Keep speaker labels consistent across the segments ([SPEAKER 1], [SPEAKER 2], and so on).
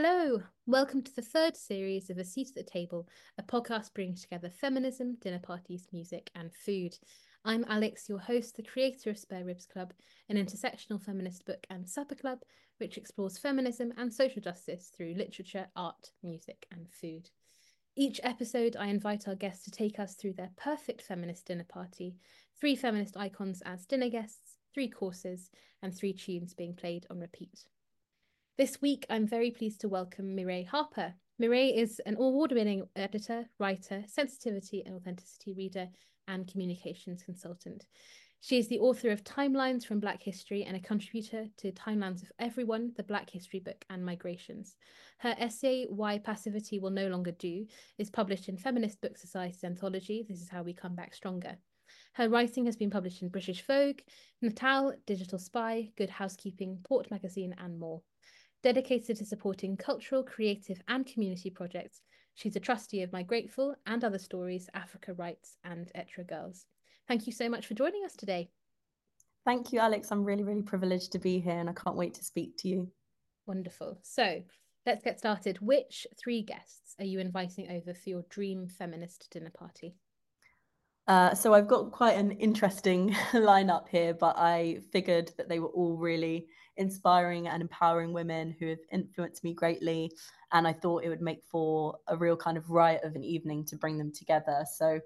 [SPEAKER 1] Hello, welcome to the third series of A Seat at the Table, a podcast bringing together feminism, dinner parties, music, and food. I'm Alex, your host, the creator of Spare Ribs Club, an intersectional feminist book and supper club which explores feminism and social justice through literature, art, music, and food. Each episode, I invite our guests to take us through their perfect feminist dinner party, three feminist icons as dinner guests, three courses, and three tunes being played on repeat. This week, I'm very pleased to welcome Mireille Harper. Mireille is an award winning editor, writer, sensitivity and authenticity reader, and communications consultant. She is the author of Timelines from Black History and a contributor to Timelines of Everyone, the Black History book, and Migrations. Her essay, Why Passivity Will No Longer Do, is published in Feminist Book Society's anthology, This Is How We Come Back Stronger. Her writing has been published in British Vogue, Nataal, Digital Spy, Good Housekeeping, Port Magazine, and more. Dedicated to supporting cultural, creative, and community projects, she's a trustee of Migrateful and Other Stories, Africa Writes, and Être Girls. Thank you so much for joining us today.
[SPEAKER 2] Thank you, Alex. I'm really, really privileged to be here and I can't wait to speak to you.
[SPEAKER 1] Wonderful. So let's get started. Which three guests are you inviting over for your dream feminist dinner party?
[SPEAKER 2] Uh, so I've got quite an interesting lineup here, but I figured that they were all really inspiring and empowering women who have influenced me greatly. And I thought it would make for a real kind of riot of an evening to bring them together. So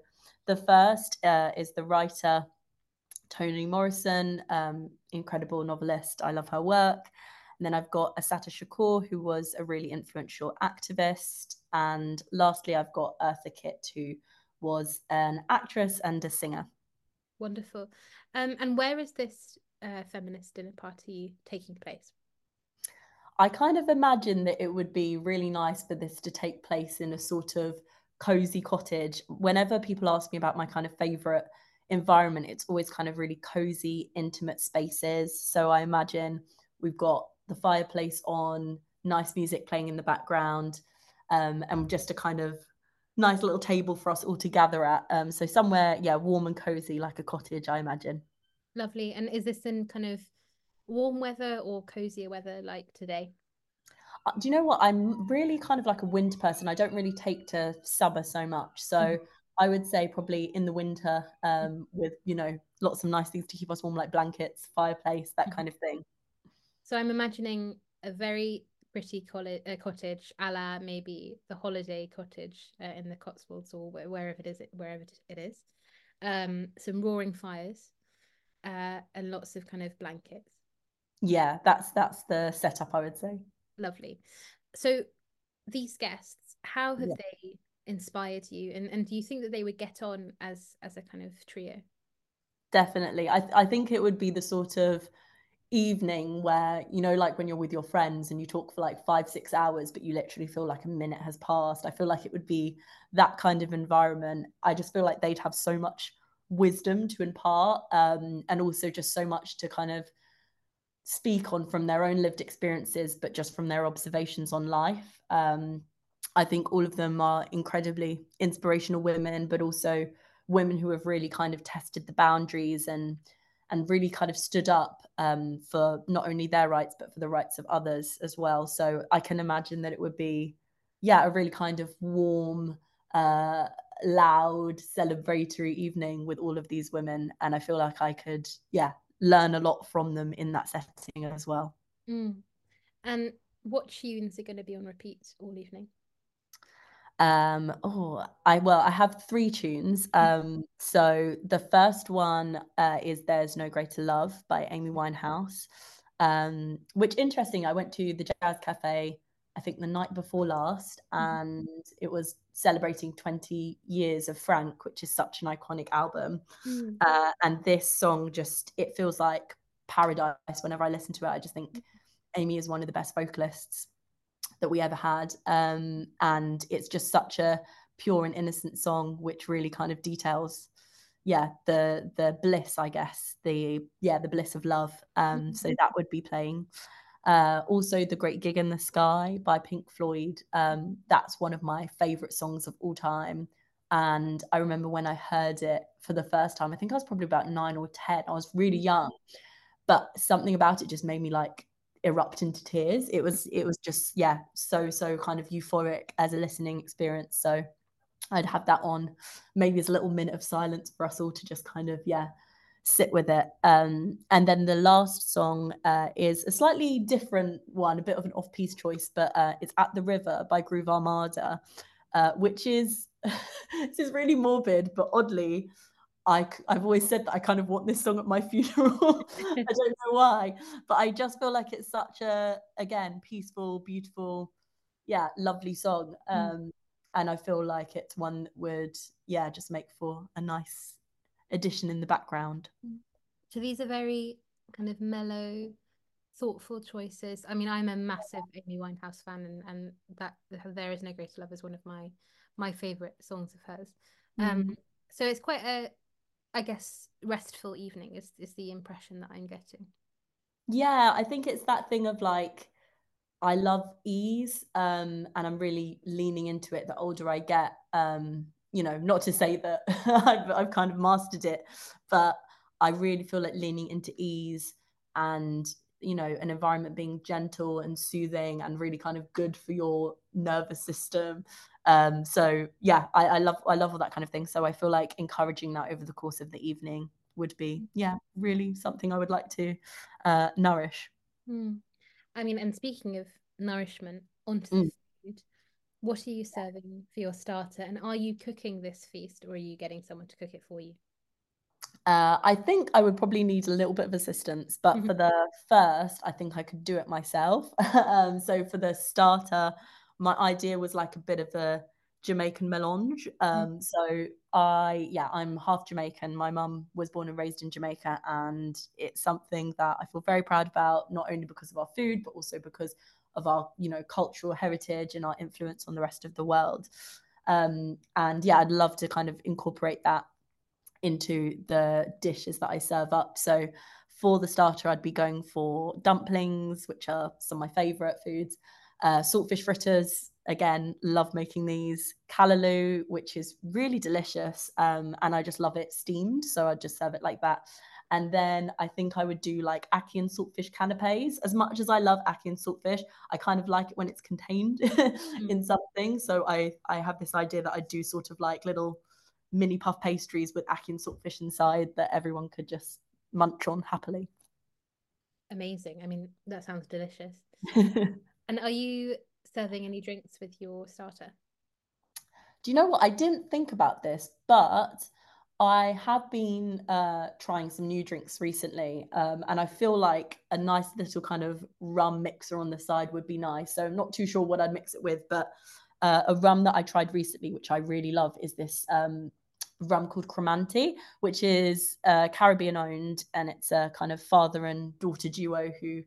[SPEAKER 2] the first uh, is the writer Toni Morrison, um, incredible novelist. I love her work. And then I've got Assata Shakur, who was a really influential activist. And lastly, I've got Eartha Kitt, who was an actress and a singer.
[SPEAKER 1] Wonderful. Um, and where is this uh, feminist dinner party taking place?
[SPEAKER 2] I kind of imagine that it would be really nice for this to take place in a sort of cozy cottage. Whenever people ask me about my kind of favorite environment, it's always kind of really cozy, intimate spaces. So I imagine we've got the fireplace on, nice music playing in the background, um, and just a kind of nice little table for us all to gather at. Um, so somewhere, yeah, warm and cozy, like a cottage, I imagine.
[SPEAKER 1] Lovely. And is this in kind of warm weather or cozier weather like today?
[SPEAKER 2] Uh, do you know what? I'm really kind of like a winter person. I don't really take to summer so much. So mm. I would say probably in the winter, um, with you know lots of nice things to keep us warm, like blankets, fireplace, that mm. kind of thing.
[SPEAKER 1] So I'm imagining a very pretty college, uh, cottage, a la maybe the holiday cottage uh, in the Cotswolds or wherever it is, wherever it is. Um, some roaring fires, uh, and lots of kind of blankets.
[SPEAKER 2] Yeah, that's that's the setup I would say.
[SPEAKER 1] Lovely. So these guests, how have yeah. they inspired you, and and do you think that they would get on as as a kind of trio?
[SPEAKER 2] Definitely, I I think it would be the sort of evening where you know like when you're with your friends and you talk for like five six hours but you literally feel like a minute has passed i feel like it would be that kind of environment. I just feel like they'd have so much wisdom to impart um, and also just so much to kind of speak on from their own lived experiences but just from their observations on life. Um, i think all of them are incredibly inspirational women but also women who have really kind of tested the boundaries and and really kind of stood up um, for not only their rights but for the rights of others as well. So i can imagine that it would be yeah a really kind of warm uh, loud celebratory evening with all of these women. And i feel like i could yeah learn a lot from them in that setting as well.
[SPEAKER 1] Mm. and what tunes are going to be on repeat all evening
[SPEAKER 2] um oh i well i have three tunes mm. um so the first one uh, is there's no greater love by amy winehouse um which interesting i went to the jazz cafe I think the night before last, mm-hmm. and it was celebrating 20 years of Frank, which is such an iconic album. Mm. Uh, and this song just it feels like paradise whenever I listen to it. I just think mm-hmm. Amy is one of the best vocalists that we ever had, um, and it's just such a pure and innocent song, which really kind of details yeah the the bliss i guess the yeah the bliss of love um mm-hmm. so that would be playing uh, also, The Great Gig in the Sky by Pink Floyd. Um, that's one of my favorite songs of all time. And I remember when I heard it for the first time, I think I was probably about nine or 10. I was really young, but something about it just made me like erupt into tears. It was it was just yeah, so so kind of euphoric as a listening experience. So I'd have that on maybe as a little minute of silence for us all to just kind of yeah sit with it. Um, and then the last song uh, is a slightly different one, a bit of an off-piece choice, but uh, it's "At the River" by Groove Armada, uh, which is this is really morbid, but oddly, I I've always said that I kind of want this song at my funeral. I don't know why, but I just feel like it's such a again peaceful, beautiful, yeah, lovely song. Hmm. Um, mm. And I feel like it's one that would, yeah, just make for a nice addition in the background.
[SPEAKER 1] So these are very kind of mellow, thoughtful choices. I mean, I'm a massive Amy Winehouse fan, and, and that "There Is No Greater Love" is one of my my favorite songs of hers. Mm. Um, so it's quite a, I guess, restful evening. Is is the impression that I'm getting?
[SPEAKER 2] Yeah, I think it's that thing of like. I love ease um, and I'm really leaning into it the older I get. Um, you know, not to say that I've, I've kind of mastered it, but I really feel like leaning into ease and you know an environment being gentle and soothing and really kind of good for your nervous system um so yeah I, I love i love all that kind of thing so i feel like encouraging that over the course of the evening would be yeah really something i would like to uh nourish
[SPEAKER 1] mm. i mean and speaking of nourishment onto mm. the food what are you serving for your starter? And are you cooking this feast or are you getting someone to cook it for you?
[SPEAKER 2] Uh, I think I would probably need a little bit of assistance, but mm-hmm. for the first, I think I could do it myself. um, so for the starter, my idea was like a bit of a Jamaican melange. Mm. Um, mm-hmm. So I, yeah, I'm half Jamaican. My mum was born and raised in Jamaica, and it's something that I feel very proud about, not only because of our food, but also because of our you know cultural heritage and our influence on the rest of the world um, and yeah i'd love to kind of incorporate that into the dishes that i serve up so for the starter i'd be going for dumplings which are some of my favorite foods uh, saltfish fritters again love making these callaloo which is really delicious um, and i just love it steamed so i just serve it like that and then I think I would do like ackee and saltfish canapes. As much as I love ackee and saltfish, I kind of like it when it's contained mm. in something. So I I have this idea that I do sort of like little mini puff pastries with ackee and saltfish inside that everyone could just munch on happily.
[SPEAKER 1] Amazing. I mean, that sounds delicious. and are you serving any drinks with your starter?
[SPEAKER 2] Do you know what? I didn't think about this, but I have been uh, trying some new drinks recently, um, and I feel like a nice little kind of rum mixer on the side would be nice. So I'm not too sure what I'd mix it with, but uh, a rum that I tried recently, which I really love, is this um, rum called Cremante, which is uh, Caribbean owned, and it's a kind of father and daughter duo who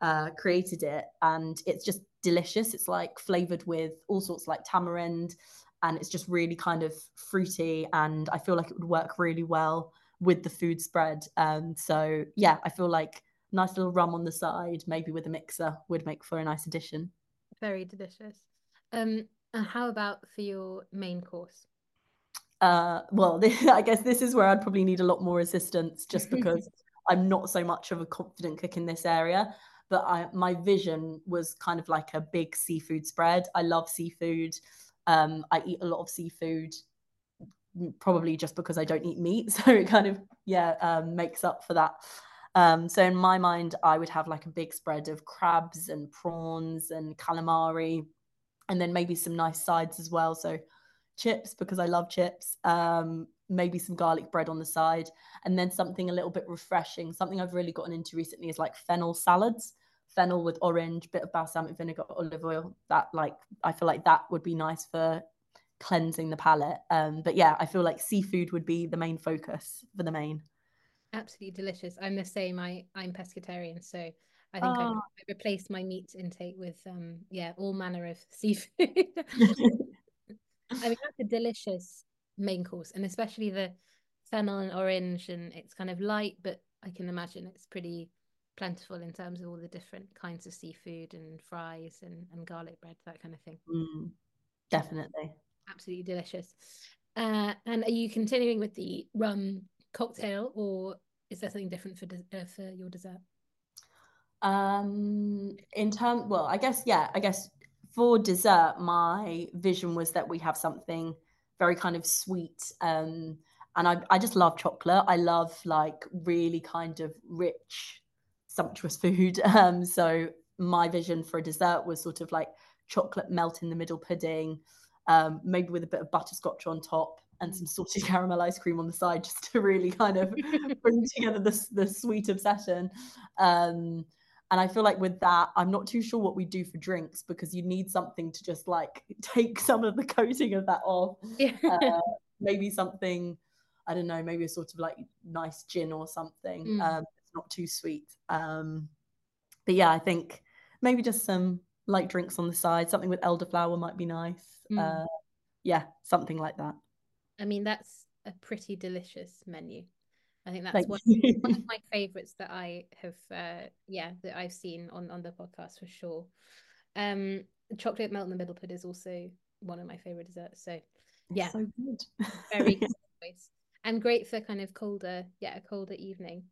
[SPEAKER 2] uh, created it, and it's just delicious. It's like flavored with all sorts like tamarind and it's just really kind of fruity and I feel like it would work really well with the food spread. Um, so yeah, I feel like nice little rum on the side, maybe with a mixer, would make for a nice addition.
[SPEAKER 1] Very delicious. Um, and how about for your main course?
[SPEAKER 2] Uh, well, I guess this is where I'd probably need a lot more assistance, just because I'm not so much of a confident cook in this area. But I, my vision was kind of like a big seafood spread. I love seafood. Um, I eat a lot of seafood, probably just because I don't eat meat. So it kind of, yeah, um, makes up for that. Um, so in my mind, I would have like a big spread of crabs and prawns and calamari, and then maybe some nice sides as well. So chips because I love chips. Um, maybe some garlic bread on the side, and then something a little bit refreshing. Something I've really gotten into recently is like fennel salads fennel with orange, bit of balsamic vinegar, olive oil. That like I feel like that would be nice for cleansing the palate. Um, but yeah, I feel like seafood would be the main focus for the main.
[SPEAKER 1] Absolutely delicious. I'm the same. I I'm pescatarian, so I think oh. I, I replaced my meat intake with um yeah all manner of seafood. I mean that's a delicious main course, and especially the fennel and orange, and it's kind of light, but I can imagine it's pretty plentiful in terms of all the different kinds of seafood and fries and, and garlic bread, that kind of thing.
[SPEAKER 2] Mm, definitely.
[SPEAKER 1] Absolutely delicious. Uh, and are you continuing with the rum cocktail or is there something different for, uh, for your dessert?
[SPEAKER 2] Um, in term, well, I guess yeah, I guess for dessert, my vision was that we have something very kind of sweet. Um, and I, I just love chocolate. I love like really kind of rich, sumptuous food. Um, so my vision for a dessert was sort of like chocolate melt in the middle pudding, um, maybe with a bit of butterscotch on top and some salted caramel ice cream on the side, just to really kind of bring together the, the sweet obsession. Um, and I feel like with that, I'm not too sure what we do for drinks because you need something to just like take some of the coating of that off. Yeah. Uh, maybe something, I don't know, maybe a sort of like nice gin or something. Mm. Um, not too sweet. Um, but yeah, I think maybe just some light drinks on the side. Something with elderflower might be nice. Mm. Uh, yeah, something like that.
[SPEAKER 1] I mean, that's a pretty delicious menu. I think that's one, one, of my favorites that I have, uh, yeah, that I've seen on on the podcast for sure. Um, chocolate melt in the middle pudding is also one of my favorite desserts. So, yeah,
[SPEAKER 2] so good.
[SPEAKER 1] very good choice and great for kind of colder, yeah, a colder evening.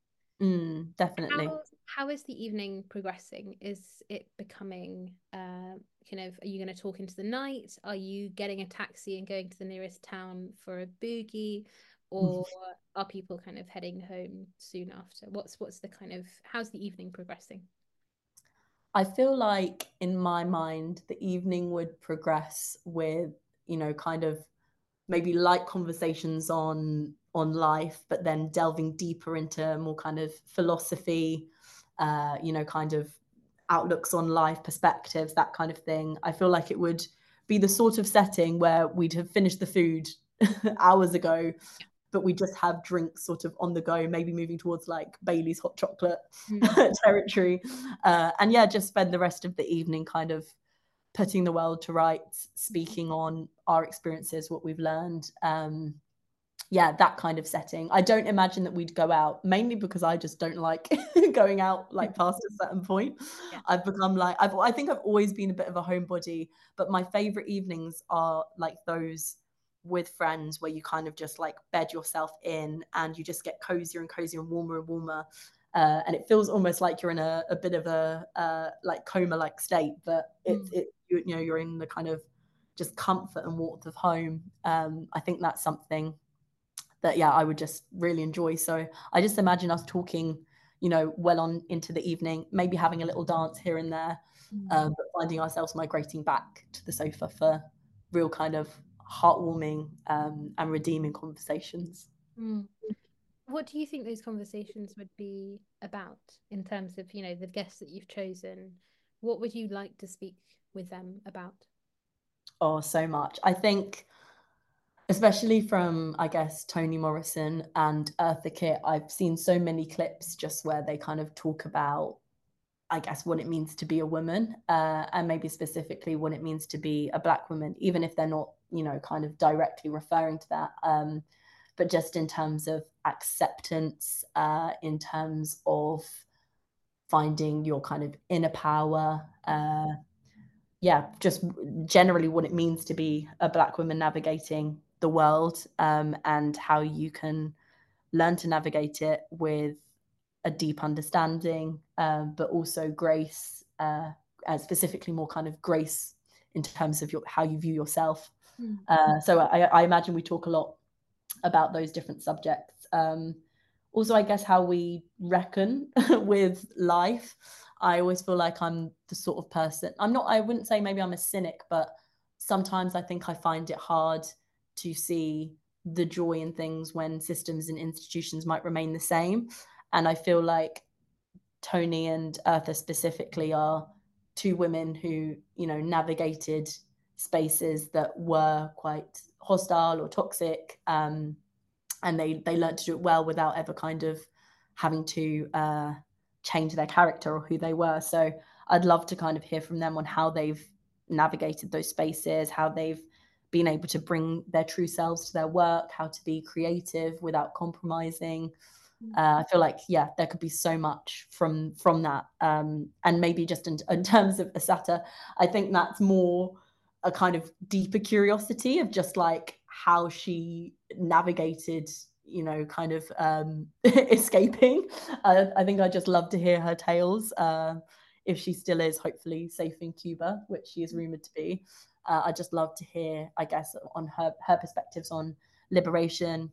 [SPEAKER 2] Mm, definitely.
[SPEAKER 1] How, how is the evening progressing? Is it becoming uh, kind of? Are you going to talk into the night? Are you getting a taxi and going to the nearest town for a boogie? or are people kind of heading home soon after what's what's the kind of how's the evening progressing
[SPEAKER 2] i feel like in my mind the evening would progress with you know kind of maybe light conversations on on life but then delving deeper into more kind of philosophy uh you know kind of outlooks on life perspectives that kind of thing i feel like it would be the sort of setting where we'd have finished the food hours ago but we just have drinks sort of on the go, maybe moving towards like Bailey's hot chocolate mm. territory. Uh, and yeah, just spend the rest of the evening kind of putting the world to rights, speaking on our experiences, what we've learned. Um, yeah, that kind of setting. I don't imagine that we'd go out mainly because I just don't like going out like past a certain point. Yeah. I've become like I've I think I've always been a bit of a homebody, but my favorite evenings are like those with friends where you kind of just like bed yourself in and you just get cozier and cozier and warmer and warmer. Uh, and it feels almost like you're in a, a bit of a uh, like coma like state, but it's mm. it you, you, know you're in the kind of just comfort and warmth of home. Um, I think that's something that yeah I would just really enjoy. So I just imagine us talking, you know, well on into the evening, maybe having a little dance here and there, mm. um, but finding ourselves migrating back to the sofa for real kind of heartwarming um, and redeeming conversations.
[SPEAKER 1] Mm. What do you think those conversations would be about in terms of, you know, the guests that you've chosen? What would you like to speak with them about?
[SPEAKER 2] Oh, so much. I think, especially from, I guess, Toni Morrison and Eartha Kitt, I've seen so many clips just where they kind of talk about I guess, what it means to be a woman, uh, and maybe specifically what it means to be a black woman, even if they're not, you know, kind of directly referring to that. Um, but just in terms of acceptance, uh, in terms of finding your kind of inner power, uh, yeah, just generally what it means to be a black woman navigating the world, um, and how you can learn to navigate it with a deep understanding, um, but also grace, uh, and specifically more kind of grace in terms of your, how you view yourself. Mm. Uh, so I, I, imagine we talk a lot about those different subjects. Um, also, I guess how we reckon with life. I always feel like I'm the sort of person. I'm not. I wouldn't say maybe I'm a cynic, but sometimes I think I find it hard to see the joy in things when systems and institutions might remain the same. And I feel like Toni and Eartha specifically are two women who, you know, navigated spaces that were quite hostile or toxic. Um, and they they learned to do it well without ever kind of having to uh, change their character or who they were. So I'd love to kind of hear from them on how they've navigated those spaces, how they've been able to bring their true selves to their work, how to be creative without compromising, Mm. uh, I feel like yeah, there could be so much from from that, um, and maybe just in, in terms of Assata, I think that's more a kind of deeper curiosity of just like how she navigated, you know, kind of um, escaping. Uh, I think I just love to hear her tales. Uh, if she still is, hopefully safe in Cuba, which she is rumored to be. Uh, I just love to hear, I guess, on her her perspectives on liberation,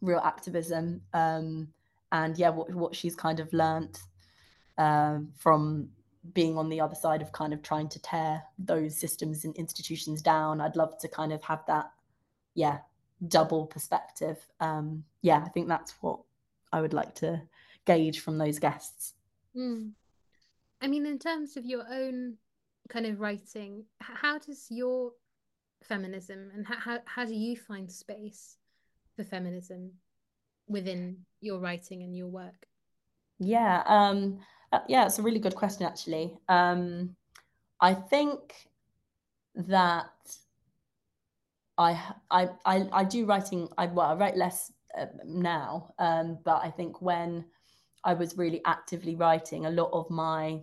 [SPEAKER 2] real activism, um, and yeah, what what she's kind of learnt um, from being on the other side of kind of trying to tear those systems and institutions down. I'd love to kind of have that, yeah, double perspective. Um, yeah, I think that's what I would like to gauge from those guests.
[SPEAKER 1] Mm. I mean, in terms of your own kind of writing, how does your feminism and how, how do you find space for feminism within your writing and your work?
[SPEAKER 2] Yeah, um, uh, yeah, it's a really good question actually. Um, I think that I, I I I do writing. I well, I write less uh, now, um, but I think when I was really actively writing, a lot of my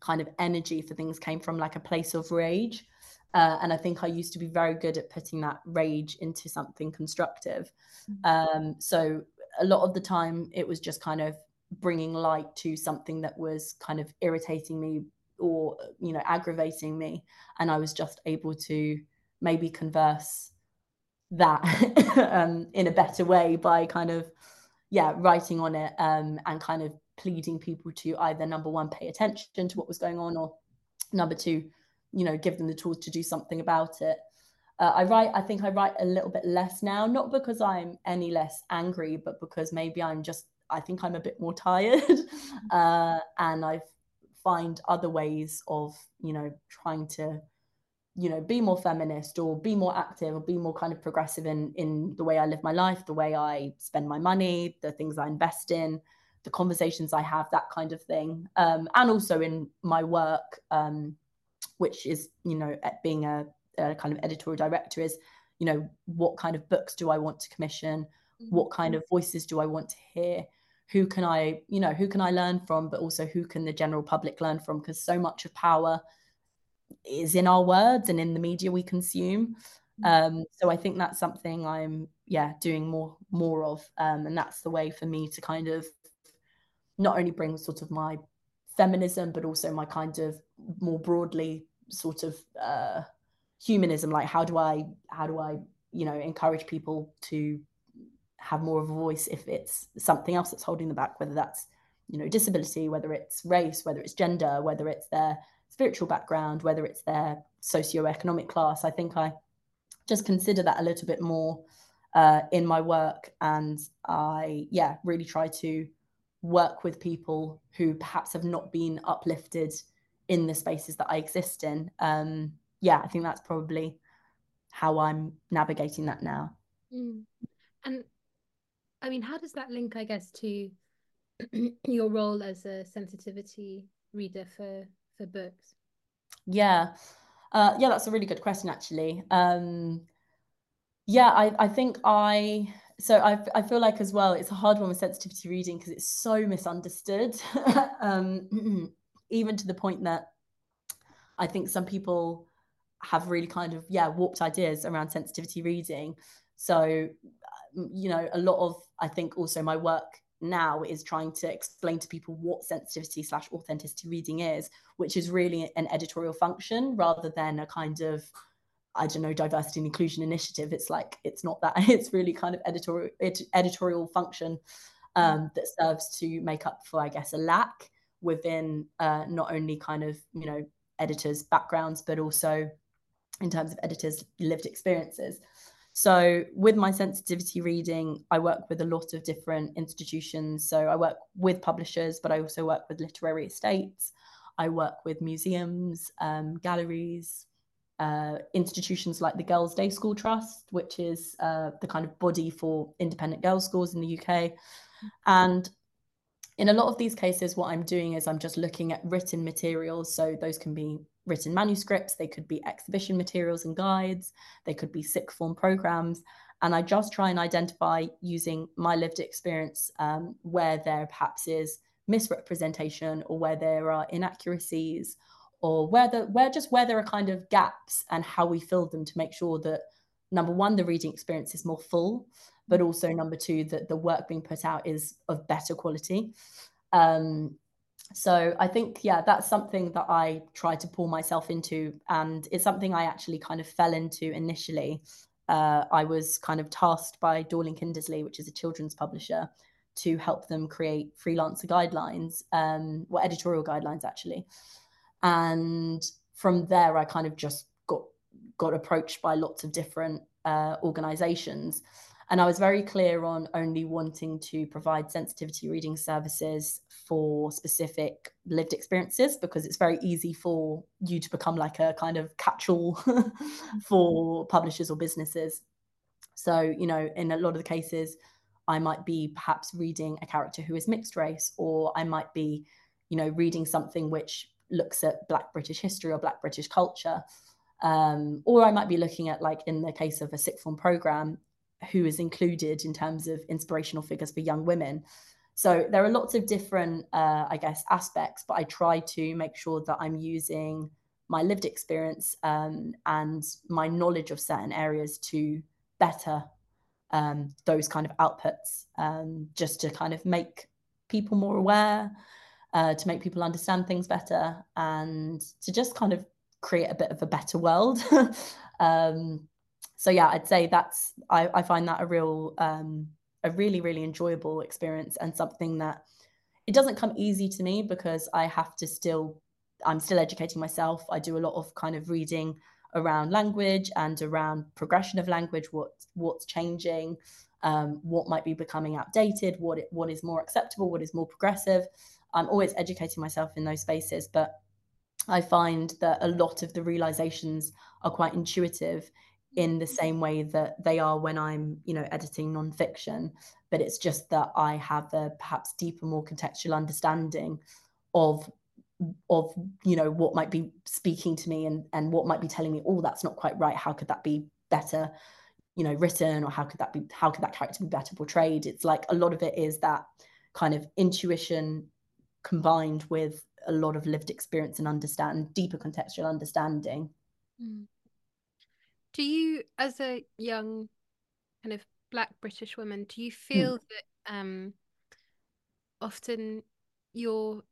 [SPEAKER 2] kind of energy for things came from like a place of rage. Uh, and I think I used to be very good at putting that rage into something constructive. Mm-hmm. Um, so a lot of the time, it was just kind of bringing light to something that was kind of irritating me or you know aggravating me, and I was just able to maybe converse that um, in a better way by kind of yeah writing on it um, and kind of pleading people to either number one pay attention to what was going on or number two you know give them the tools to do something about it. Uh, i write i think i write a little bit less now not because i'm any less angry but because maybe i'm just i think i'm a bit more tired. Uh, and i find other ways of you know trying to you know be more feminist or be more active or be more kind of progressive in in the way i live my life the way i spend my money the things i invest in the conversations i have that kind of thing um, and also in my work um, which is you know being a, a, kind of editorial director is you know what kind of books do i want to commission mm-hmm. what kind of voices do i want to hear who can i you know who can i learn from but also who can the general public learn from because so much of power is in our words and in the media we consume. Mm. Um, so I think that's something I'm yeah doing more more of, um, and that's the way for me to kind of not only bring sort of my feminism, but also my kind of more broadly sort of uh, humanism. Like how do I how do I you know encourage people to have more of a voice if it's something else that's holding them back, whether that's you know disability, whether it's race, whether it's gender, whether it's their spiritual background, whether it's their socioeconomic class. I think I just consider that a little bit more uh, in my work. And I, yeah, really try to work with people who perhaps have not been uplifted in the spaces that I exist in. Um, yeah, I think that's probably how I'm navigating that now.
[SPEAKER 1] Mm. And I mean, how does that link, I guess, to your role as a sensitivity reader for for books?
[SPEAKER 2] Yeah. Uh, yeah, that's a really good question, actually. Um, yeah, I, I think I so I, I feel like as well it's a hard one with sensitivity reading because it's so misunderstood. Um, even to the point that i think some people have really kind of yeah warped ideas around sensitivity reading. So you know a lot of i think also my work now is trying to explain to people what sensitivity slash authenticity reading is, which is really an editorial function rather than a kind of I don't know diversity and inclusion initiative. It's like it's not that. It's really kind of editorial ed- editorial function um, that serves to make up for I guess a lack within uh, not only kind of you know editors' backgrounds but also in terms of editors' lived experiences. So, with my sensitivity reading, I work with a lot of different institutions. So, I work with publishers, but I also work with literary estates. I work with museums, um, galleries, uh, institutions like the Girls' Day School Trust, which is uh, the kind of body for independent girls' schools in the UK. And in a lot of these cases, what I'm doing is I'm just looking at written materials. So, those can be written manuscripts, they could be exhibition materials and guides, they could be sixth form programs. And I just try and identify using my lived experience um, where there perhaps is misrepresentation or where there are inaccuracies or where the where just where there are kind of gaps and how we fill them to make sure that number one the reading experience is more full but also number two that the work being put out is of better quality. Um, so i think yeah that's something that i try to pull myself into and it's something i actually kind of fell into initially. Uh, i was kind of tasked by dorling kindersley which is a children's publisher to help them create freelancer guidelines um, or editorial guidelines actually and from there i kind of just got got approached by lots of different uh, organizations and I was very clear on only wanting to provide sensitivity reading services for specific lived experiences because it's very easy for you to become like a kind of catch all for publishers or businesses. So, you know, in a lot of the cases, I might be perhaps reading a character who is mixed race, or I might be, you know, reading something which looks at Black British history or Black British culture. Um, or I might be looking at, like in the case of a sixth form program, who is included in terms of inspirational figures for young women. So there are lots of different, uh, I guess, aspects, but I try to make sure that I'm using my lived experience um, and my knowledge of certain areas to better um, those kind of outputs, um, just to kind of make people more aware, uh, to make people understand things better, and to just kind of create a bit of a better world. um, so yeah, I'd say that's I, I find that a real um, a really really enjoyable experience and something that it doesn't come easy to me because I have to still I'm still educating myself. I do a lot of kind of reading around language and around progression of language, what what's changing, um, what might be becoming outdated, what it, what is more acceptable, what is more progressive. I'm always educating myself in those spaces, but I find that a lot of the realizations are quite intuitive in the same way that they are when I'm, you know, editing nonfiction. But it's just that I have a perhaps deeper, more contextual understanding of of you know what might be speaking to me and and what might be telling me oh that's not quite right. How could that be better you know written? Or how could that be how could that character be better portrayed? It's like a lot of it is that kind of intuition combined with a lot of lived experience and understand deeper contextual understanding mm.
[SPEAKER 1] Do you, as a young kind of Black British woman, do you hmm. feel mm. that um, often you're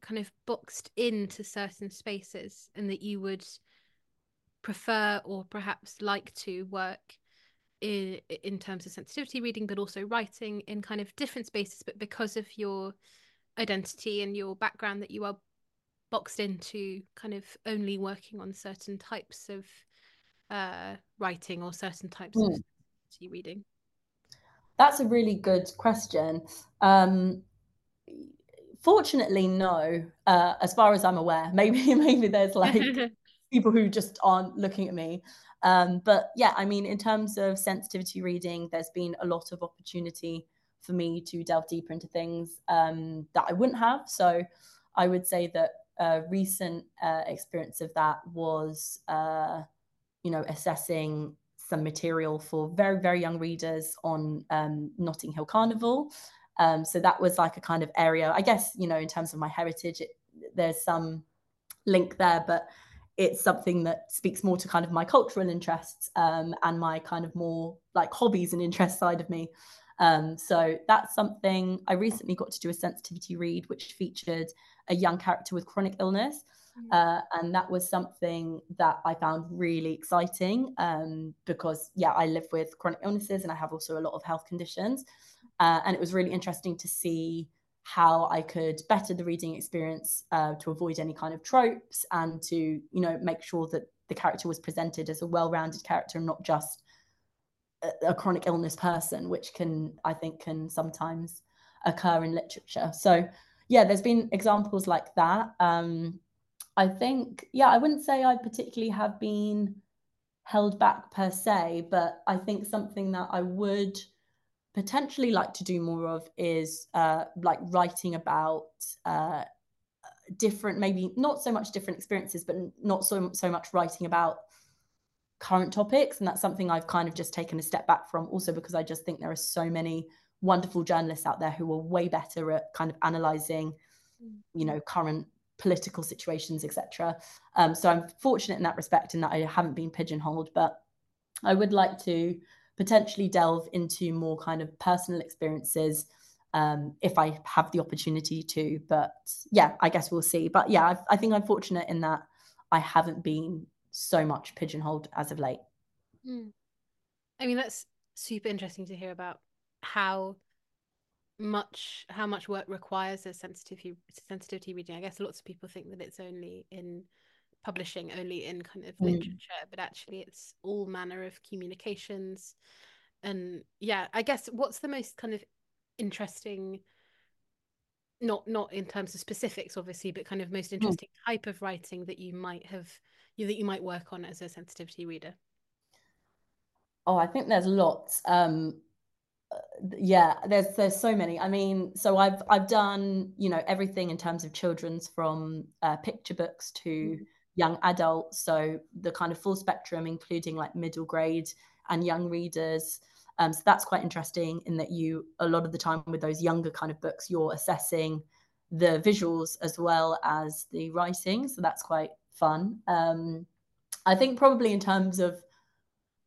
[SPEAKER 1] kind of boxed into certain spaces and that you would prefer or perhaps like to work in, in terms of sensitivity reading, but also writing in kind of different spaces, but because of your identity and your background, that you are boxed into kind of only working on certain types of uh, writing or certain types mm. of hmm. reading?
[SPEAKER 2] That's a really good question. Um, fortunately, no. Uh, as far as I'm aware, maybe maybe there's like people who just aren't looking at me. Um, but yeah, I mean, in terms of sensitivity reading, there's been a lot of opportunity for me to delve deeper into things um, that I wouldn't have. So I would say that a recent uh, experience of that was uh, you know, assessing some material for very, very young readers on um, Notting Hill Carnival. Um, so that was like a kind of area, I guess, you know, in terms of my heritage, it, there's some link there, but it's something that speaks more to kind of my cultural interests um, and my kind of more like hobbies and interest side of me. Um, so that's something I recently got to do a sensitivity read, which featured a young character with chronic illness. Mm. Uh, and that was something that I found really exciting um, because, yeah, I live with chronic illnesses and I have also a lot of health conditions. Uh, and it was really interesting to see how I could better the reading experience uh, to avoid any kind of tropes and to, you know, make sure that the character was presented as a well-rounded character and not just a, chronic illness person, which can, I think, can sometimes occur in literature. So, yeah, there's been examples like that. Um, I think, yeah, I wouldn't say I particularly have been held back per se, but I think something that I would potentially like to do more of is uh, like writing about uh, different, maybe not so much different experiences, but not so so much writing about current topics, and that's something I've kind of just taken a step back from. Also, because I just think there are so many wonderful journalists out there who are way better at kind of analyzing, you know, current political situations, etc. Um, so I'm fortunate in that respect, in that I haven't been pigeonholed. But I would like to potentially delve into more kind of personal experiences um, if I have the opportunity to. But yeah, I guess we'll see. But yeah, I've, I think I'm fortunate in that I haven't been so much pigeonholed as of late.
[SPEAKER 1] Mm. I mean, that's super interesting to hear about how much how much work requires a sensitivity sensitivity reading. I guess lots of people think that it's only in publishing, only in kind of mm. literature, but actually it's all manner of communications. And yeah, I guess what's the most kind of interesting not not in terms of specifics obviously but kind of most mm. interesting mm. type of writing that you might have you that you might work on as a sensitivity reader?
[SPEAKER 2] Oh i think there's lots um yeah there's there's so many. I mean so i've i've done you know everything in terms of children's from uh, picture books to mm. young adults so the kind of full spectrum including like middle grade and young readers. Um, so that's quite interesting in that you a lot of the time with those younger kind of books you're assessing the visuals as well as the writing so that's quite fun um, i think probably in terms of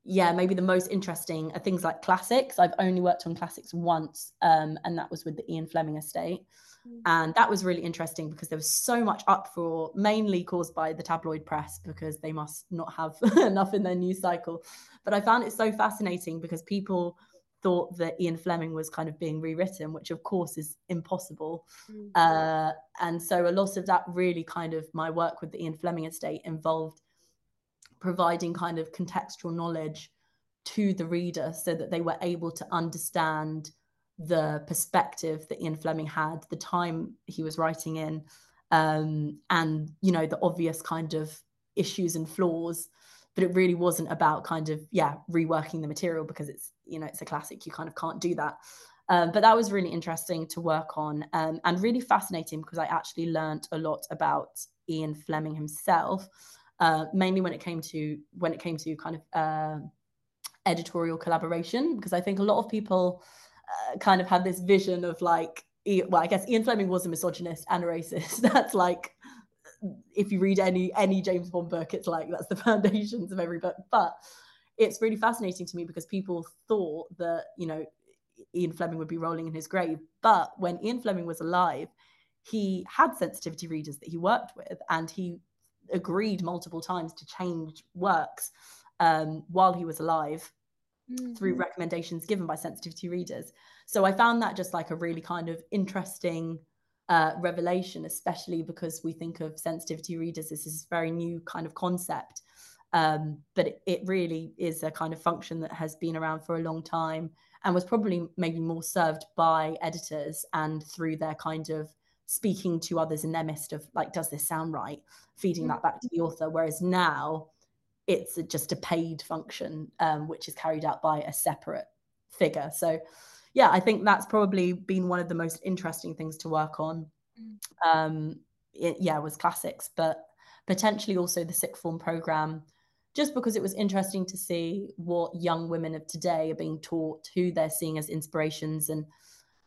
[SPEAKER 2] yeah, maybe the most interesting are things like classics. I've only worked on classics once, um, and that was with the Ian Fleming estate. Mm. And that was really interesting because there was so much uproar, mainly caused by the tabloid press because they must not have enough in their news cycle. But I found it so fascinating because people thought that Ian Fleming was kind of being rewritten, which of course is impossible. Mm. Uh, and so a lot of that really kind of my work with the Ian Fleming estate involved providing kind of contextual knowledge to the reader so that they were able to understand the perspective that Ian Fleming had, the time he was writing in, um, and you know the obvious kind of issues and flaws. But it really wasn't about kind of yeah reworking the material because it's you know it's a classic. You kind of can't do that. Um, but that was really interesting to work on um, and really fascinating because I actually learned a lot about Ian Fleming himself uh, mainly when it came to when it came to kind of uh, editorial collaboration because I think a lot of people uh, kind of had this vision of like well I guess Ian Fleming was a misogynist and a racist that's like if you read any any James Bond book it's like that's the foundations of every book but it's really fascinating to me because people thought that you know Ian Fleming would be rolling in his grave but when Ian Fleming was alive he had sensitivity readers that he worked with and he agreed multiple times to change works um, while he was alive mm-hmm. through recommendations given by sensitivity readers. So I found that just like a really kind of interesting uh, revelation, especially because we think of sensitivity readers as this very new kind of concept. Um, but it, really is a kind of function that has been around for a long time and was probably maybe more served by editors and through their kind of speaking to others in their midst of like does this sound right? Feeding that back to the author. Whereas now it's just a paid function um, which is carried out by a separate figure. So yeah i think that's probably been one of the most interesting things to work on mm. um, it, yeah was classics but potentially also the sixth form program just because it was interesting to see what young women of today are being taught who they're seeing as inspirations and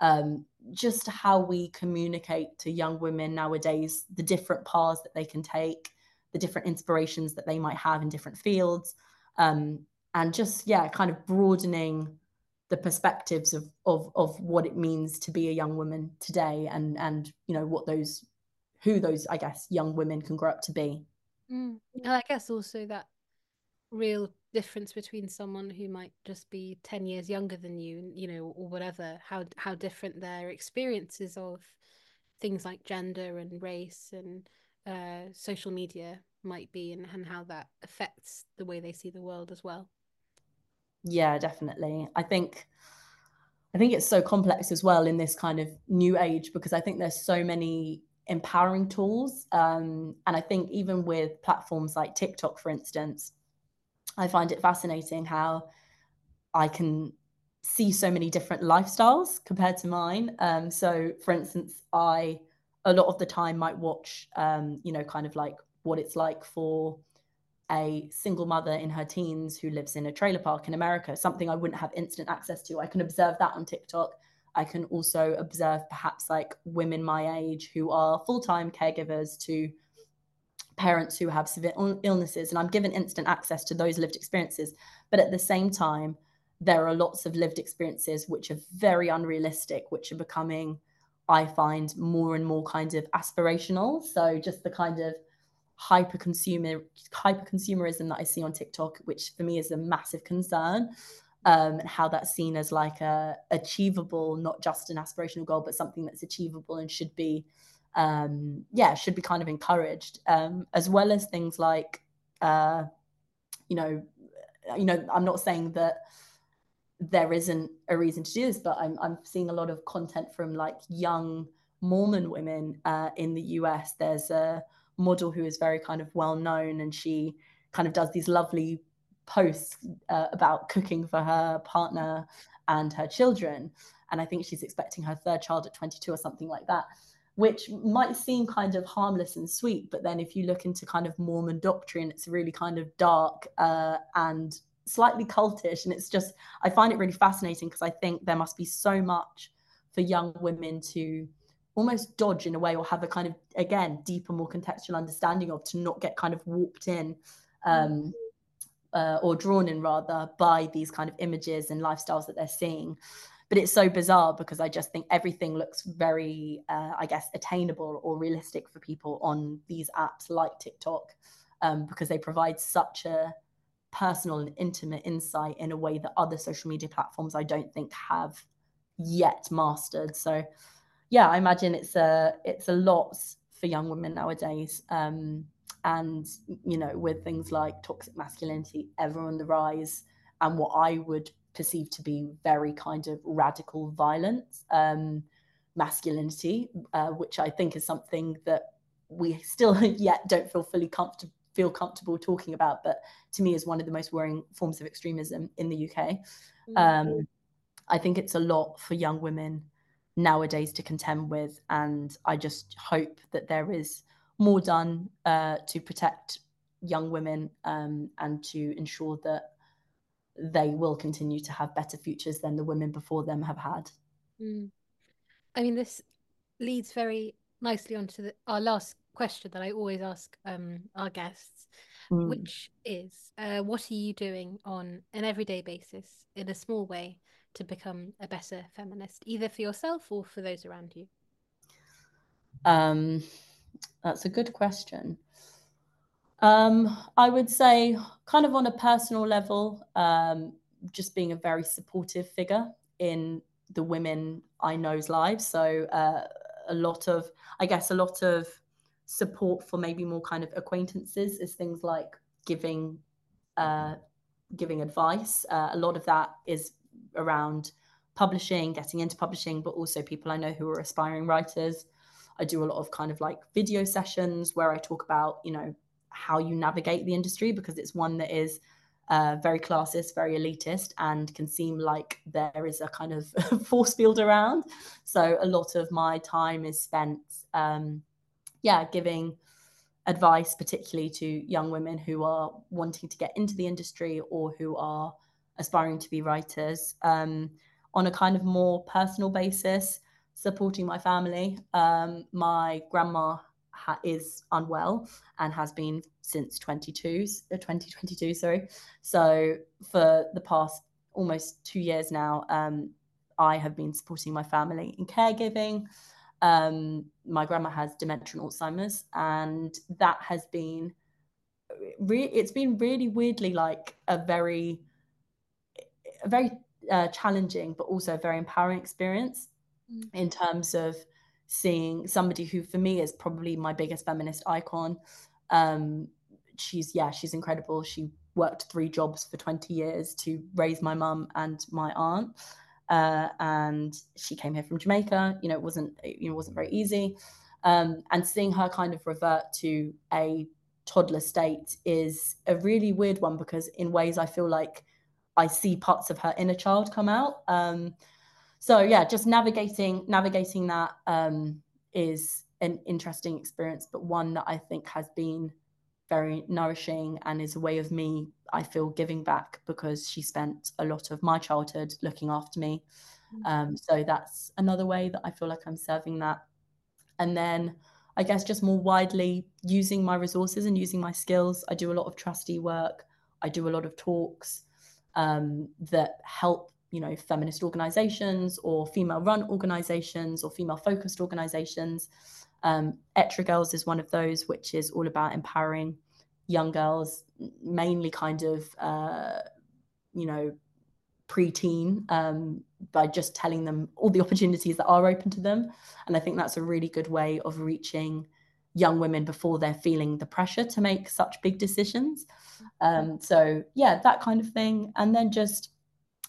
[SPEAKER 2] um, just how we communicate to young women nowadays, the different paths that they can take, the different inspirations that they might have in different fields, um, and just yeah, kind of broadening the perspectives of, of of what it means to be a young woman today, and and you know what those who those I guess young women can grow up to be.
[SPEAKER 1] Mm. And I guess also that real difference between someone who might just be 10 years younger than you you know or whatever how how different their experiences of things like gender and race and uh, social media might be and, and how that affects the way they see the world as well
[SPEAKER 2] yeah definitely i think i think it's so complex as well in this kind of new age because i think there's so many empowering tools um, and i think even with platforms like tiktok for instance I find it fascinating how I can see so many different lifestyles compared to mine. Um, so, for instance, I a lot of the time might watch, um, you know, kind of like what it's like for a single mother in her teens who lives in a trailer park in America, something I wouldn't have instant access to. I can observe that on TikTok. I can also observe perhaps like women my age who are full time caregivers to parents who have severe illnesses and i'm given instant access to those lived experiences but at the same time there are lots of lived experiences which are very unrealistic, which are becoming, I find, more and more kind of aspirational. So just the kind of hyper consumer hyper consumerism that I see on TikTok, which for me is a massive concern. Um, and how that's seen as like a achievable, not just an aspirational goal, but something that's achievable and should be, um, yeah, should be kind of encouraged, um, as well as things like, uh, you know, you know, I'm not saying that there isn't a reason to do this, but I'm, I'm seeing a lot of content from like young Mormon women uh, in the US. There's a model who is very kind of well known, and she kind of does these lovely posts uh, about cooking for her partner and her children. And I think she's expecting her third child at 22 or something like that, which might seem kind of harmless and sweet. But then if you look into kind of Mormon doctrine, it's really kind of dark uh, and slightly cultish. And it's just, I find it really fascinating because I think there must be so much for young women to almost dodge in a way or have a kind of, again, deeper, more contextual understanding of to not get kind of warped in. Um, uh, or drawn in rather by these kind of images and lifestyles that they're seeing but it's so bizarre because I just think everything looks very, uh, I guess, attainable or realistic for people on these apps like TikTok um, because they provide such a personal and intimate insight in a way that other social media platforms I don't think have yet mastered. So yeah, I imagine it's a it's a lot for young women nowadays. Um, and you know, with things like toxic masculinity ever on the rise, and what I would perceive to be very kind of radical violence, um, masculinity, uh, which I think is something that we still yet don't feel fully comfortable feel comfortable talking about, but to me is one of the most worrying forms of extremism in the UK. Mm-hmm. Um, I think it's a lot for young women nowadays to contend with, and I just hope that there is more done uh, to protect young women um, and to ensure that they will continue to have better futures than the women before them have had.
[SPEAKER 1] Mm. I mean, this leads very nicely onto the, our last question that I always ask um, our guests, mm. which is uh, what are you doing on an everyday basis in a small way to become a better feminist, either for yourself or for those around you?
[SPEAKER 2] Um, that's a good question. Um, I would say, kind of on a personal level, um, just being a very supportive figure in the women I know's lives. So, uh, a lot of, I guess, a lot of support for maybe more kind of acquaintances is things like giving uh, giving advice. Uh, a lot of that is around publishing, getting into publishing, but also people I know who are aspiring writers. I do a lot of kind of like video sessions where I talk about, you know, how you navigate the industry because it's one that is uh, very classist, very elitist, and can seem like there is a kind of force field around. So a lot of my time is spent um, yeah, giving advice, particularly to young women who are wanting to get into the industry or who are aspiring to be writers um, on a kind of more personal basis, supporting my family. Um, my grandma ha- is unwell and has been since 22, uh, 2022, sorry. So for the past almost two years now, um, I have been supporting my family in caregiving, um, my grandma has dementia and Alzheimer's, and that has been re- it's been really weirdly like a very a very uh, challenging but also a very empowering experience mm. in terms of seeing somebody who for me is probably my biggest feminist icon um, she's yeah she's incredible she worked three jobs for 20 years to raise my mum and my aunt uh, and she came here from Jamaica. You know, it wasn't you know wasn't very easy, um, and seeing her kind of revert to a toddler state is a really weird one because in ways I feel like I see parts of her inner child come out. Um, so yeah, just navigating navigating that um, is an interesting experience, but one that I think has been very nourishing and is a way of me I feel giving back because she spent a lot of my childhood looking after me. Mm. Um, so that's another way that I feel like I'm serving that. And then I guess just more widely using my resources and using my skills. I do a lot of trustee work. I do a lot of talks. Um, that help you know feminist organizations or female run organizations or female focused organizations um, Être Girls is one of those, which is all about empowering young girls, mainly kind of, uh, you know, preteen, um, by just telling them all the opportunities that are open to them. And I think that's a really good way of reaching young women before they're feeling the pressure to make such big decisions. Um, so, yeah, that kind of thing. And then just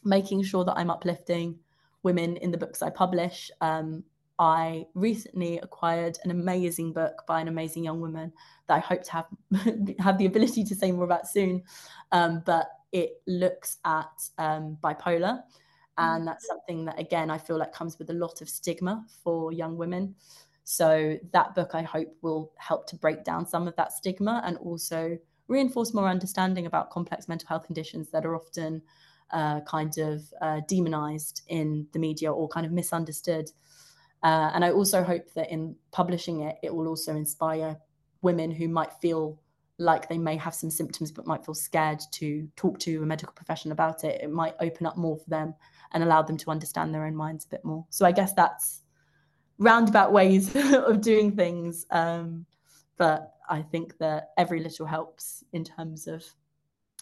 [SPEAKER 2] making sure that I'm uplifting women in the books I publish. Um, I recently acquired an amazing book by an amazing young woman that I hope to have have the ability to say more about soon. Um, but it looks at um, bipolar, and mm. that's something that again I feel like comes with a lot of stigma for young women. So that book I hope will help to break down some of that stigma and also reinforce more understanding about complex mental health conditions that are often uh, kind of uh, demonized in the media or kind of misunderstood. Uh, and I also hope that in publishing it, it will also inspire women who might feel like they may have some symptoms but might feel scared to talk to a medical professional about it. It might open up more for them and allow them to understand their own minds a bit more. So I guess that's roundabout ways of doing things. Um, but I think that every little helps in terms of,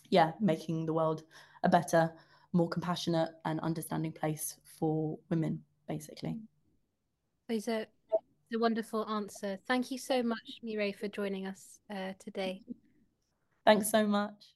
[SPEAKER 2] yeah, making the world a better, more compassionate and understanding place for women, basically.
[SPEAKER 1] Those are a wonderful answer. Thank you so much, Mireille, for joining us uh, today.
[SPEAKER 2] Thanks so much.